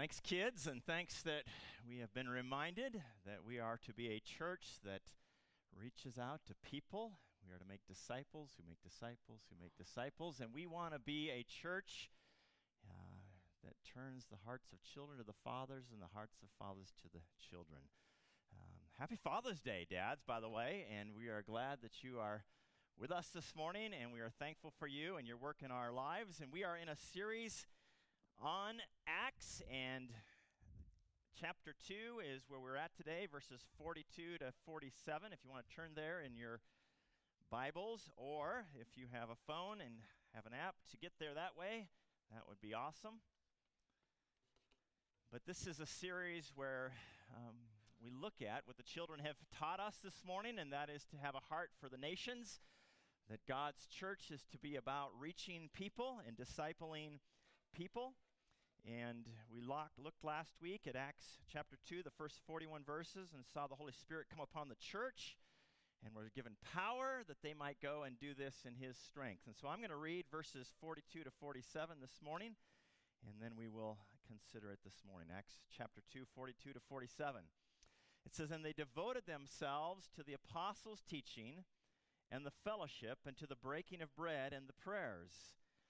Thanks, kids, and thanks that we have been reminded that we are to be a church that reaches out to people. We are to make disciples who make disciples who make disciples, and we want to be a church uh, that turns the hearts of children to the fathers and the hearts of fathers to the children. Um, happy Father's Day, dads, by the way, and we are glad that you are with us this morning, and we are thankful for you and your work in our lives. And we are in a series on Acts, and chapter 2 is where we're at today, verses 42 to 47. If you want to turn there in your Bibles, or if you have a phone and have an app to get there that way, that would be awesome. But this is a series where um, we look at what the children have taught us this morning, and that is to have a heart for the nations, that God's church is to be about reaching people and discipling people. And we looked last week at Acts chapter 2, the first 41 verses, and saw the Holy Spirit come upon the church and were given power that they might go and do this in His strength. And so I'm going to read verses 42 to 47 this morning, and then we will consider it this morning. Acts chapter 2, 42 to 47. It says, And they devoted themselves to the apostles' teaching and the fellowship, and to the breaking of bread and the prayers.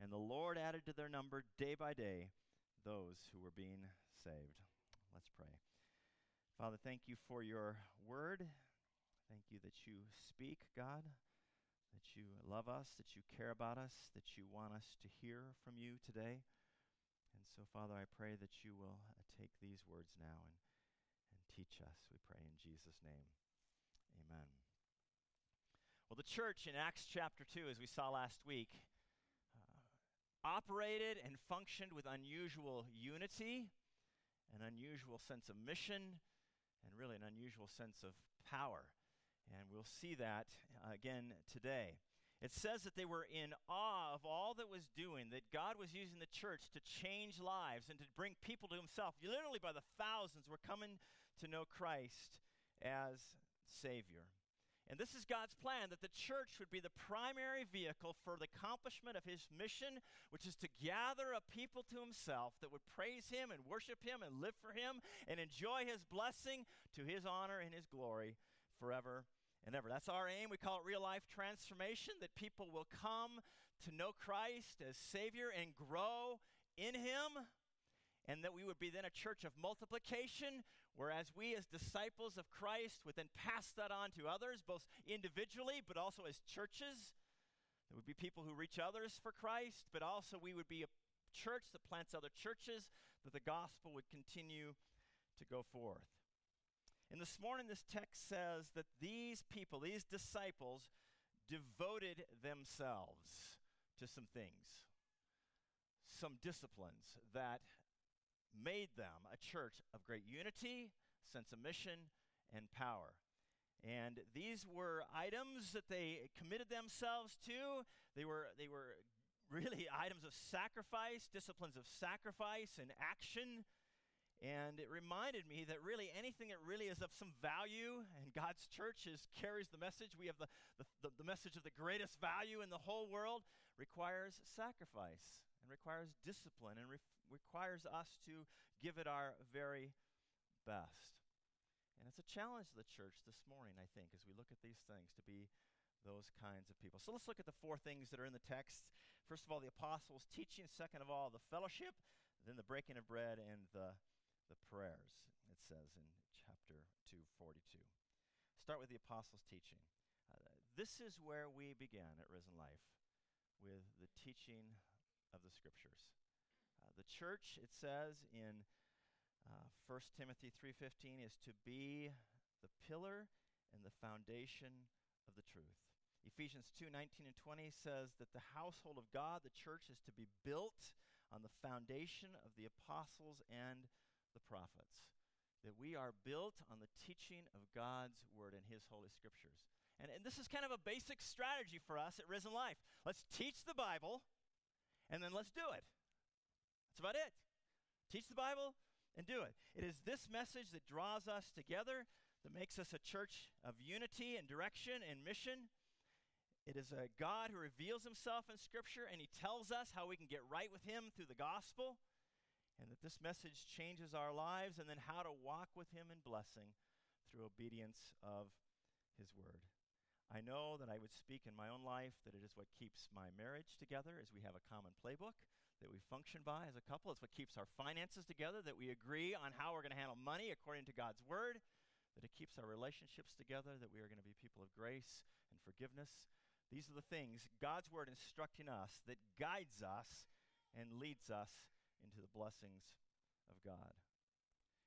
And the Lord added to their number day by day those who were being saved. Let's pray. Father, thank you for your word. Thank you that you speak, God, that you love us, that you care about us, that you want us to hear from you today. And so, Father, I pray that you will uh, take these words now and, and teach us. We pray in Jesus' name. Amen. Well, the church in Acts chapter 2, as we saw last week, operated and functioned with unusual unity, an unusual sense of mission, and really an unusual sense of power. And we'll see that again today. It says that they were in awe of all that was doing, that God was using the church to change lives and to bring people to Himself. Literally, by the thousands, were coming to know Christ as Savior. And this is God's plan that the church would be the primary vehicle for the accomplishment of his mission, which is to gather a people to himself that would praise him and worship him and live for him and enjoy his blessing to his honor and his glory forever and ever. That's our aim. We call it real life transformation that people will come to know Christ as Savior and grow in him and that we would be then a church of multiplication, whereas we as disciples of Christ would then pass that on to others, both individually but also as churches. There would be people who reach others for Christ, but also we would be a church that plants other churches, that the gospel would continue to go forth. And this morning, this text says that these people, these disciples, devoted themselves to some things, some disciplines that made them a church of great unity, sense of mission, and power. And these were items that they committed themselves to. They were, they were really items of sacrifice, disciplines of sacrifice and action. And it reminded me that really anything that really is of some value, and God's church is, carries the message, we have the, the, the message of the greatest value in the whole world, requires sacrifice and requires discipline and requires us to give it our very best. And it's a challenge to the church this morning, I think, as we look at these things, to be those kinds of people. So let's look at the four things that are in the text. First of all, the apostles' teaching. Second of all, the fellowship. Then the breaking of bread and the, the prayers, it says in chapter 242. Start with the apostles' teaching. Uh, this is where we began at Risen Life, with the teaching of the Scriptures. The church, it says in uh, 1 Timothy 3.15, is to be the pillar and the foundation of the truth. Ephesians 2:19 and 20 says that the household of God, the church, is to be built on the foundation of the apostles and the prophets. that we are built on the teaching of God's Word and His Holy Scriptures. And, and this is kind of a basic strategy for us at Risen Life. Let's teach the Bible, and then let's do it. That's about it. Teach the Bible and do it. It is this message that draws us together, that makes us a church of unity and direction and mission. It is a God who reveals himself in Scripture, and he tells us how we can get right with him through the gospel and that this message changes our lives, and then how to walk with Him in blessing through obedience of His Word. I know that I would speak in my own life that it is what keeps my marriage together, as we have a common playbook that we function by as a couple. It's what keeps our finances together, that we agree on how we're going to handle money according to God's Word, that it keeps our relationships together, that we are going to be people of grace and forgiveness. These are the things God's Word instructing us that guides us and leads us into the blessings of God.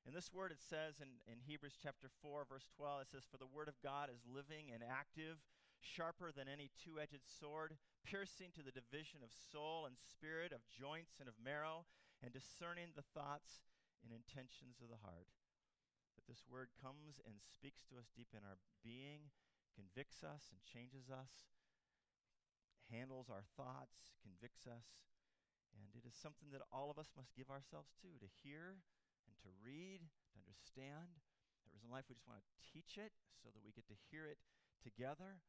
In this word, it says in, in Hebrews chapter 4, verse 12, it says, For the word of God is living and active, sharper than any two edged sword, piercing to the division of soul and spirit, of joints and of marrow, and discerning the thoughts and intentions of the heart. That this word comes and speaks to us deep in our being, convicts us and changes us, handles our thoughts, convicts us, and it is something that all of us must give ourselves to, to hear and to read, to understand. At Risen Life, we just want to teach it so that we get to hear it together.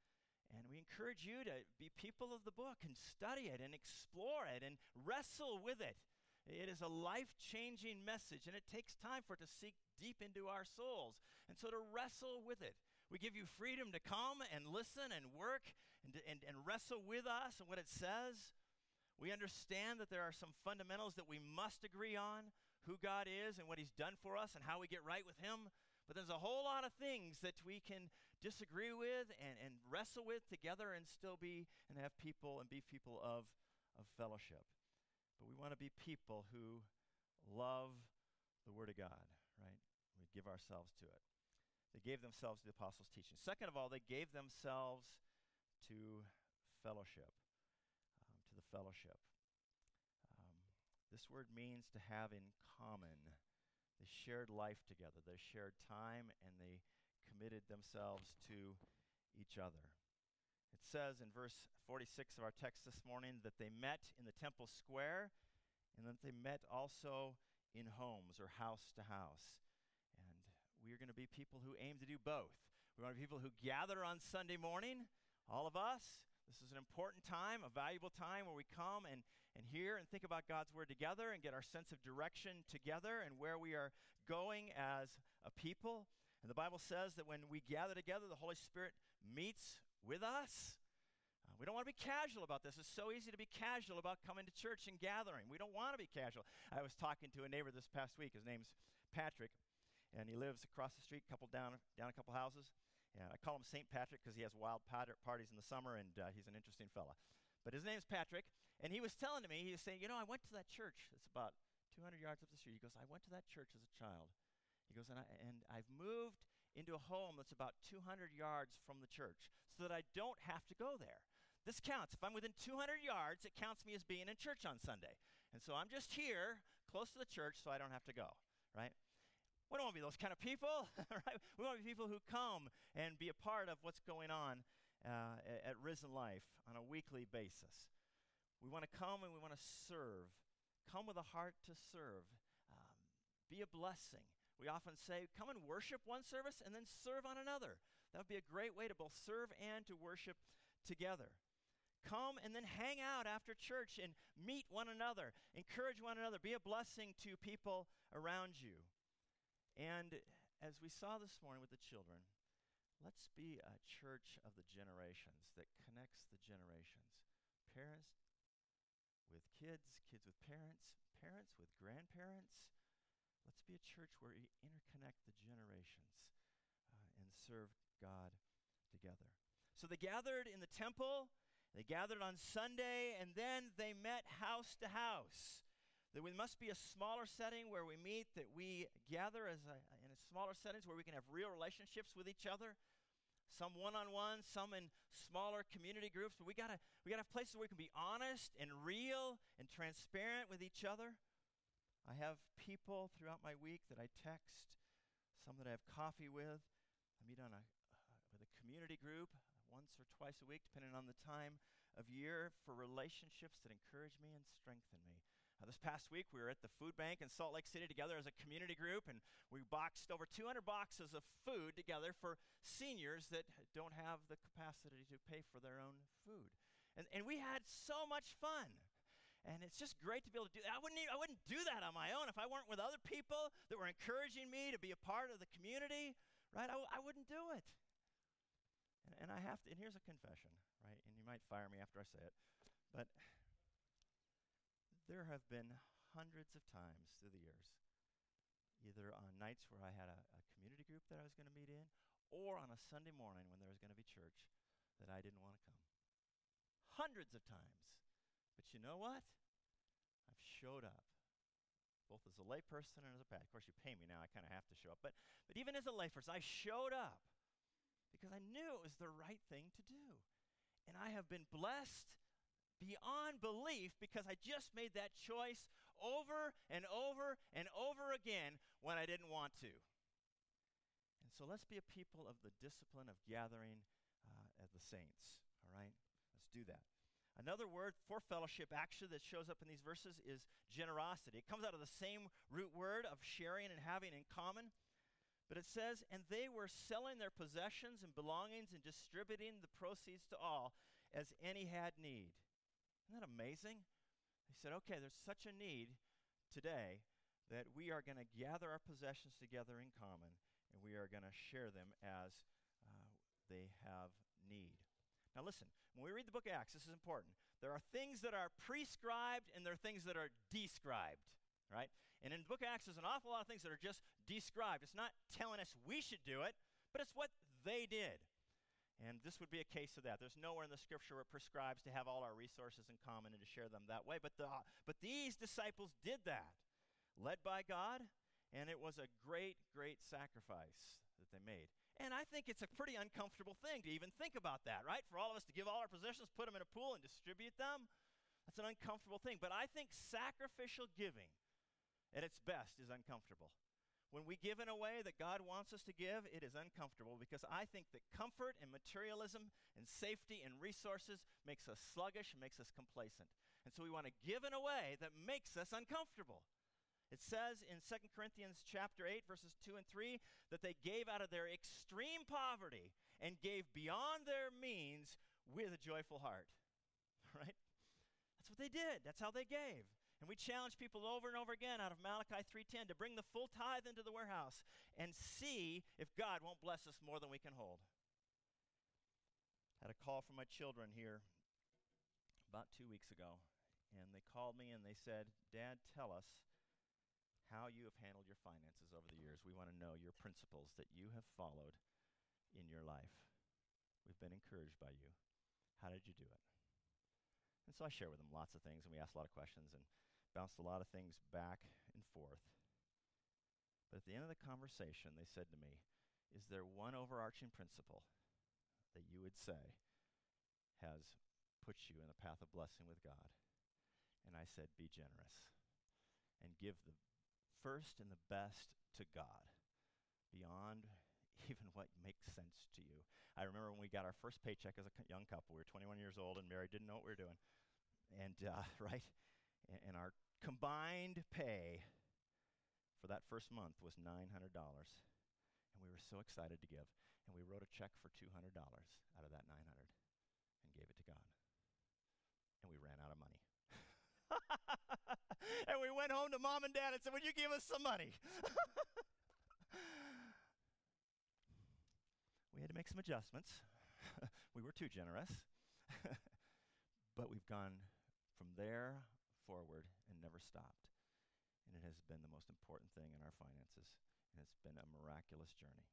And we encourage you to be people of the book and study it and explore it and wrestle with it. It is a life changing message, and it takes time for it to seek deep into our souls. And so to wrestle with it. We give you freedom to come and listen and work and, and, and wrestle with us and what it says. We understand that there are some fundamentals that we must agree on who God is and what He's done for us and how we get right with Him. But there's a whole lot of things that we can disagree with and, and wrestle with together and still be and have people and be people of, of fellowship. But we want to be people who love the Word of God, right? We give ourselves to it. They gave themselves to the apostles' teaching. Second of all, they gave themselves to fellowship um, to the fellowship. Um, this word means to have in common. They shared life together, they shared time, and they committed themselves to each other. It says in verse 46 of our text this morning that they met in the temple square and that they met also in homes or house to house. And we are going to be people who aim to do both. We want to be people who gather on Sunday morning, all of us, this is an important time, a valuable time where we come and, and hear and think about God's Word together and get our sense of direction together and where we are going as a people. And the Bible says that when we gather together, the Holy Spirit meets with us. Uh, we don't want to be casual about this. It's so easy to be casual about coming to church and gathering. We don't want to be casual. I was talking to a neighbor this past week. His name's Patrick, and he lives across the street, couple down, down a couple houses. Yeah, I call him St. Patrick because he has wild parties in the summer, and uh, he's an interesting fella. But his name's Patrick, and he was telling to me, he was saying, you know, I went to that church. It's about 200 yards up the street. He goes, I went to that church as a child. He goes, and, I, I've moved into a home that's about 200 yards from the church so that I don't have to go there. This counts. If I'm within 200 yards, it counts me as being in church on Sunday. And so I'm just here, close to the church, so I don't have to go, right? We don't want to be those kind of people, right? We want to be people who come and be a part of what's going on uh, at Risen Life on a weekly basis. We want to come and we want to serve. Come with a heart to serve. Um, be a blessing. We often say, come and worship one service and then serve on another. That would be a great way to both serve and to worship together. Come and then hang out after church and meet one another, encourage one another, be a blessing to people around you. And as we saw this morning with the children, let's be a church of the generations that connects the generations. Parents with kids, kids with parents, parents with grandparents. Let's be a church where we interconnect the generations uh, and serve God together. So they gathered in the temple, they gathered on Sunday, and then they met house to house. That we must be a smaller setting where we meet, that we gather as a, in a smaller settings where we can have real relationships with each other. Some one-on-one, some in smaller community groups. But we gotta we gotta have places where we can be honest and real and transparent with each other. I have people throughout my week that I text some that I have coffee with. I meet on a, uh, with a community group once or twice a week, depending on the time of year, for relationships that encourage me and strengthen me. Uh, this past week, we were at the food bank in Salt Lake City together as a community group, and we boxed over 200 boxes of food together for seniors that don't have the capacity to pay for their own food. And, and we had so much fun. And it's just great to be able to do that. I wouldn't, even, I wouldn't do that on my own if I weren't with other people that were encouraging me to be a part of the community, right? I, I wouldn't do it. And, and I have to, and here's a confession, right? And you might fire me after I say it, but there have been hundreds of times through the years, either on nights where I had a, a community group that I was going to meet in, or on a Sunday morning when there was going to be church, that I didn't want to come. Hundreds of times. But you know what? I've showed up, both as a layperson and as a pastor. Of course, you pay me now; I kind of have to show up. But but even as a layperson, I showed up because I knew it was the right thing to do, and I have been blessed beyond belief because I just made that choice over and over and over again when I didn't want to. And so let's be a people of the discipline of gathering uh, as the saints. All right? Let's do that. Another word for fellowship, actually, that shows up in these verses is generosity. It comes out of the same root word of sharing and having in common. But it says, and they were selling their possessions and belongings and distributing the proceeds to all as any had need. Isn't that amazing? He said, okay, there's such a need today that we are going to gather our possessions together in common and we are going to share them as uh, they have need. Now, listen, when we read the book of Acts, this is important. There are things that are prescribed and there are things that are described, right? And in the book of Acts, there's an awful lot of things that are just described. It's not telling us we should do it, but it's what they did. And this would be a case of that. There's nowhere in the scripture where it prescribes to have all our resources in common and to share them that way. But, the, but these disciples did that, led by God, and it was a great, great sacrifice that they made. And I think it's a pretty uncomfortable thing to even think about that, right? For all of us to give all our possessions, put them in a pool, and distribute them. That's an uncomfortable thing. But I think sacrificial giving at its best is uncomfortable. When we give in a way that God wants us to give, it is uncomfortable because I think that comfort and materialism and safety and resources makes us sluggish makes us complacent. And so we want to give in a way that makes us uncomfortable. It says in 2 Corinthians chapter 8 verses 2 and 3 that they gave out of their extreme poverty and gave beyond their means with a joyful heart. Right? That's what they did. That's how they gave. And we challenge people over and over again out of Malachi 3:10 to bring the full tithe into the warehouse and see if God won't bless us more than we can hold. I Had a call from my children here about 2 weeks ago and they called me and they said, "Dad, tell us how you have handled your finances over the years. We want to know your principles that you have followed in your life. We've been encouraged by you. How did you do it? And so I share with them lots of things, and we ask a lot of questions and bounced a lot of things back and forth. But at the end of the conversation, they said to me, Is there one overarching principle that you would say has put you in the path of blessing with God? And I said, Be generous and give the first and the best to God beyond even what makes sense to you. I remember when we got our first paycheck as a young couple. We were 21 years old and married, didn't know what we were doing. And, uh, right? And, our combined pay for that first month was $900. And we were so excited to give. And we wrote a check for $200 out of that 900 and gave it to God. And we ran out of money. and we went home to mom and dad and said, Would you give us some money? we had to make some adjustments. we were too generous. but we've gone from there forward and never stopped. And it has been the most important thing in our finances. And it's been a miraculous journey.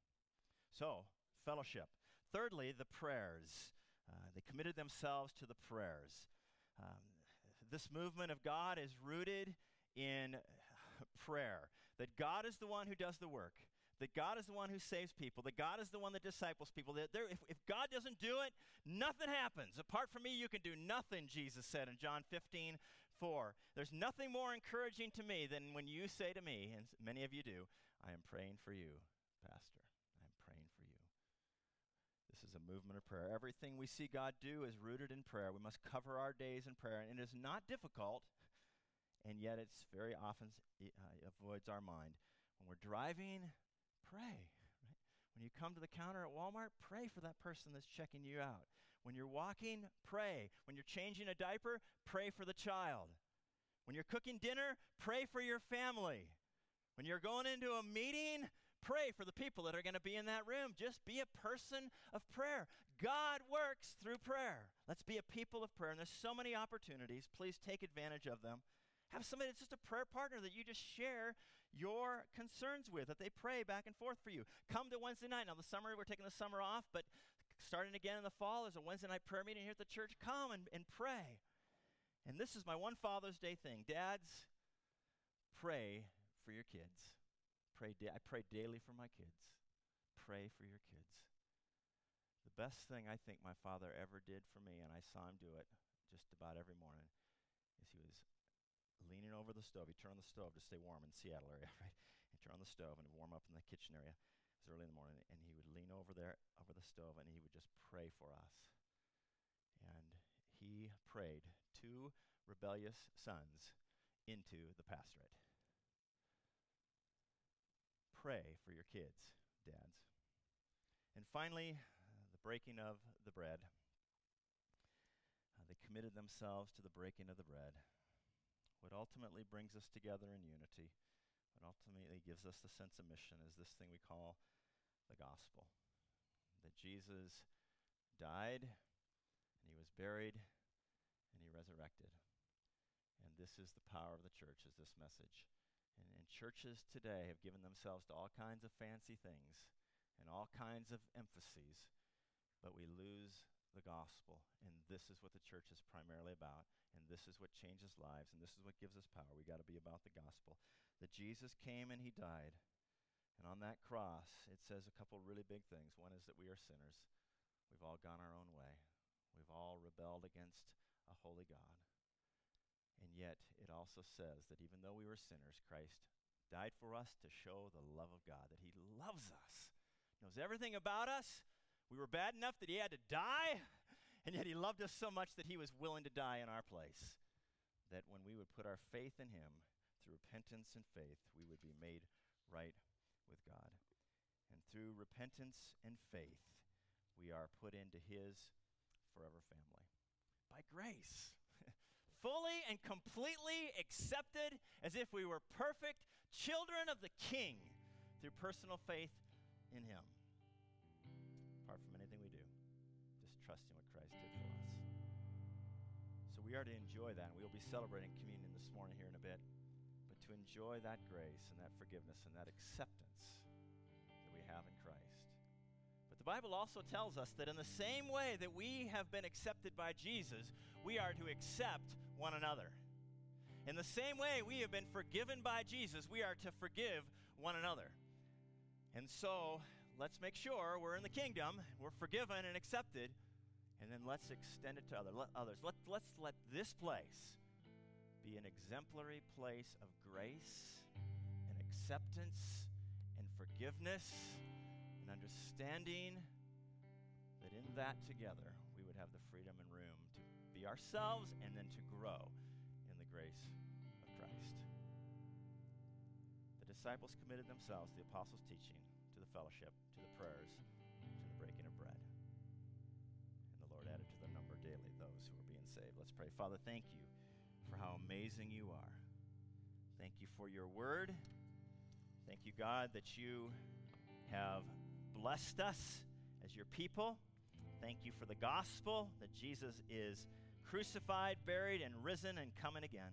So, fellowship. Thirdly, the prayers. Uh, they committed themselves to the prayers. Um, this movement of God is rooted in prayer. That God is the one who does the work. That God is the one who saves people. That God is the one that disciples people. That if, if God doesn't do it, nothing happens. Apart from me, you can do nothing, Jesus said in John 15, 4. There's nothing more encouraging to me than when you say to me, and many of you do, I am praying for you, is a movement of prayer. Everything we see God do is rooted in prayer. We must cover our days in prayer, and it is not difficult, and yet it's very often uh, avoids our mind. When we're driving, pray. When you come to the counter at Walmart, pray for that person that's checking you out. When you're walking, pray. When you're changing a diaper, pray for the child. When you're cooking dinner, pray for your family. When you're going into a meeting, pray for the people that are going to be in that room. Just be a person of prayer. God works through prayer. Let's be a people of prayer. And there's so many opportunities. Please take advantage of them. Have somebody that's just a prayer partner that you just share your concerns with, that they pray back and forth for you. Come to Wednesday night. Now, the summer, we're taking the summer off, but starting again in the fall, there's a Wednesday night prayer meeting here at the church. Come and, and pray. And this is my one Father's Day thing. Dads, pray for your kids pray da- I pray daily for my kids. Pray for your kids. The best thing I think my father ever did for me, and I saw him do it just about every morning, is he was leaning over the stove. He turned on the stove to stay warm in Seattle area, right? He turned on the stove and warm up in the kitchen area. It was early in the morning, and he would lean over there, over the stove, and he would just pray for us. And he prayed two rebellious sons into the pastorate pray for your kids, dads. And finally, uh, the breaking of the bread. Uh, they committed themselves to the breaking of the bread. What ultimately brings us together in unity, what ultimately gives us the sense of mission, is this thing we call the gospel. That Jesus died, and he was buried, and he resurrected. And this is the power of the church, is this message. And, and churches today have given themselves to all kinds of fancy things and all kinds of emphases, but we lose the gospel. And this is what the church is primarily about. And this is what changes lives. And this is what gives us power. We got to be about the gospel. That Jesus came and he died. And on that cross, it says a couple really big things. One is that we are sinners. We've all gone our own way. We've all rebelled against a holy God. And yet, it also says that even though we were sinners, Christ died for us to show the love of God, that He loves us, knows everything about us. We were bad enough that He had to die, and yet He loved us so much that He was willing to die in our place. That when we would put our faith in Him, through repentance and faith, we would be made right with God. And through repentance and faith, we are put into His forever family by grace fully and completely accepted as if we were perfect children of the King through personal faith in Him. Apart from anything we do, just trusting what Christ did for us. So we are to enjoy that. and We will be celebrating communion this morning here in a bit. But to enjoy that grace and that forgiveness and that acceptance that we have in Christ. But the Bible also tells us that in the same way that we have been accepted by Jesus, we are to accept one another. In the same way we have been forgiven by Jesus, we are to forgive one another. And so, let's make sure we're in the kingdom, we're forgiven and accepted, and then let's extend it to other, let others. Let, let's let this place be an exemplary place of grace and acceptance and forgiveness and understanding that in that together we would have the freedom and room ourselves and then to grow in the grace of Christ. The disciples committed themselves to the apostles' teaching, to the fellowship, to the prayers, to the breaking of bread. And the Lord added to their number daily those who were being saved. Let's pray. Father, thank you for how amazing you are. Thank you for your word. Thank you, God, that you have blessed us as your people. Thank you for the gospel that Jesus is crucified, buried, and risen and coming again.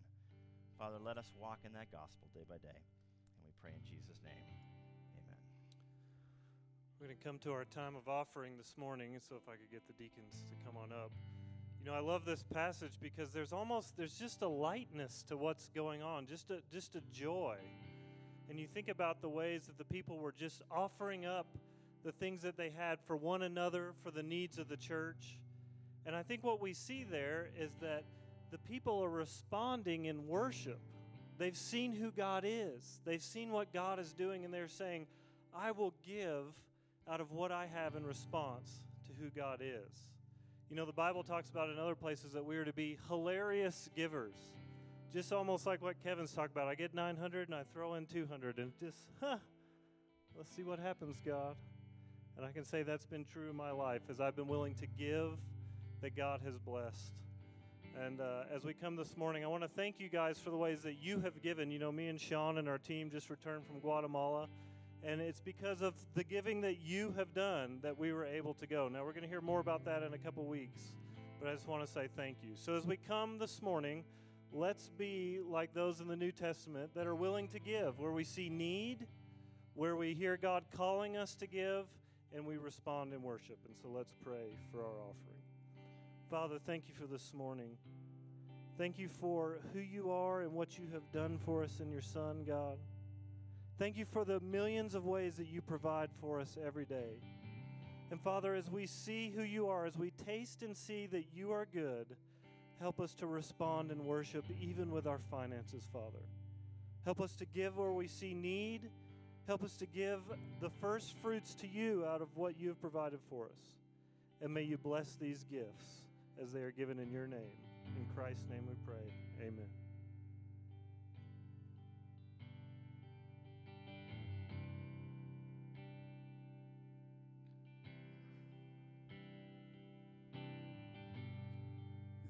Father, let us walk in that gospel day by day. And we pray in Jesus' name. Amen. We're going to come to our time of offering this morning, so if I could get the deacons to come on up. You know, I love this passage because there's almost there's just a lightness to what's going on, just a just a joy. And you think about the ways that the people were just offering up the things that they had for one another, for the needs of the church. And I think what we see there is that the people are responding in worship. They've seen who God is, they've seen what God is doing, and they're saying, I will give out of what I have in response to who God is. You know, the Bible talks about in other places that we are to be hilarious givers. Just almost like what Kevin's talked about. I get 900 and I throw in 200 and just, huh, let's see what happens, God. And I can say that's been true in my life as I've been willing to give that God has blessed. And uh, as we come this morning, I want to thank you guys for the ways that you have given. You know, me and Sean and our team just returned from Guatemala. And it's because of the giving that you have done that we were able to go. Now, we're going to hear more about that in a couple weeks, but I just want to say thank you. So, as we come this morning, let's be like those in the New Testament that are willing to give, where we see need, where we hear God calling us to give, and we respond in worship. And so, let's pray for our offering. Father, thank you for this morning. Thank you for who you are and what you have done for us in your Son, God. Thank you for the millions of ways that you provide for us every day. And Father, as we see who you are, as we taste and see that you are good, help us to respond and worship even with our finances, Father. Help us to give where we see need. Help us to give the first fruits to you out of what you have provided for us. And may you bless these gifts as they are given in your name. In Christ's name we pray. Amen.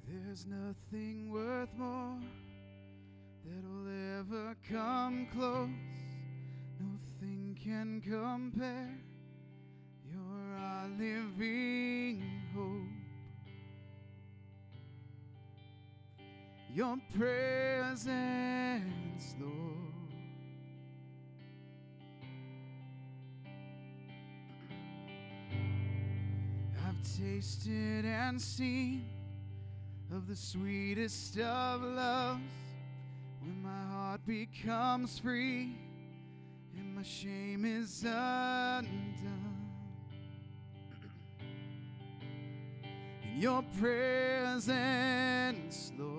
There's nothing worth more that'll ever come close. Nothing can compare. You're our living hope. Your presence, Lord. I've tasted and seen of the sweetest of loves when my heart becomes free and my shame is undone. In your presence, Lord.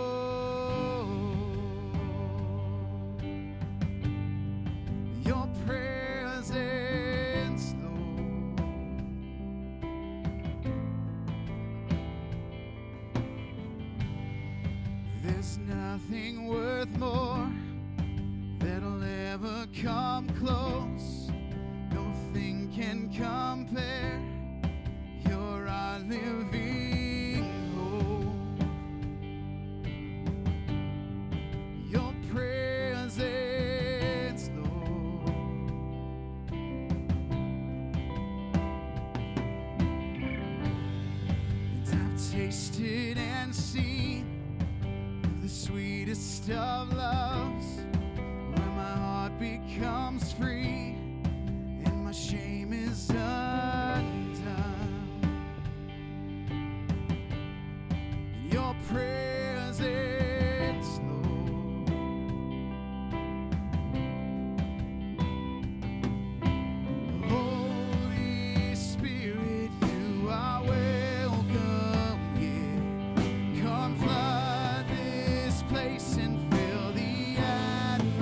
Come close. Nothing can compare. You're our living hope. Your presence, Lord. And I've tasted and seen the sweetest of loves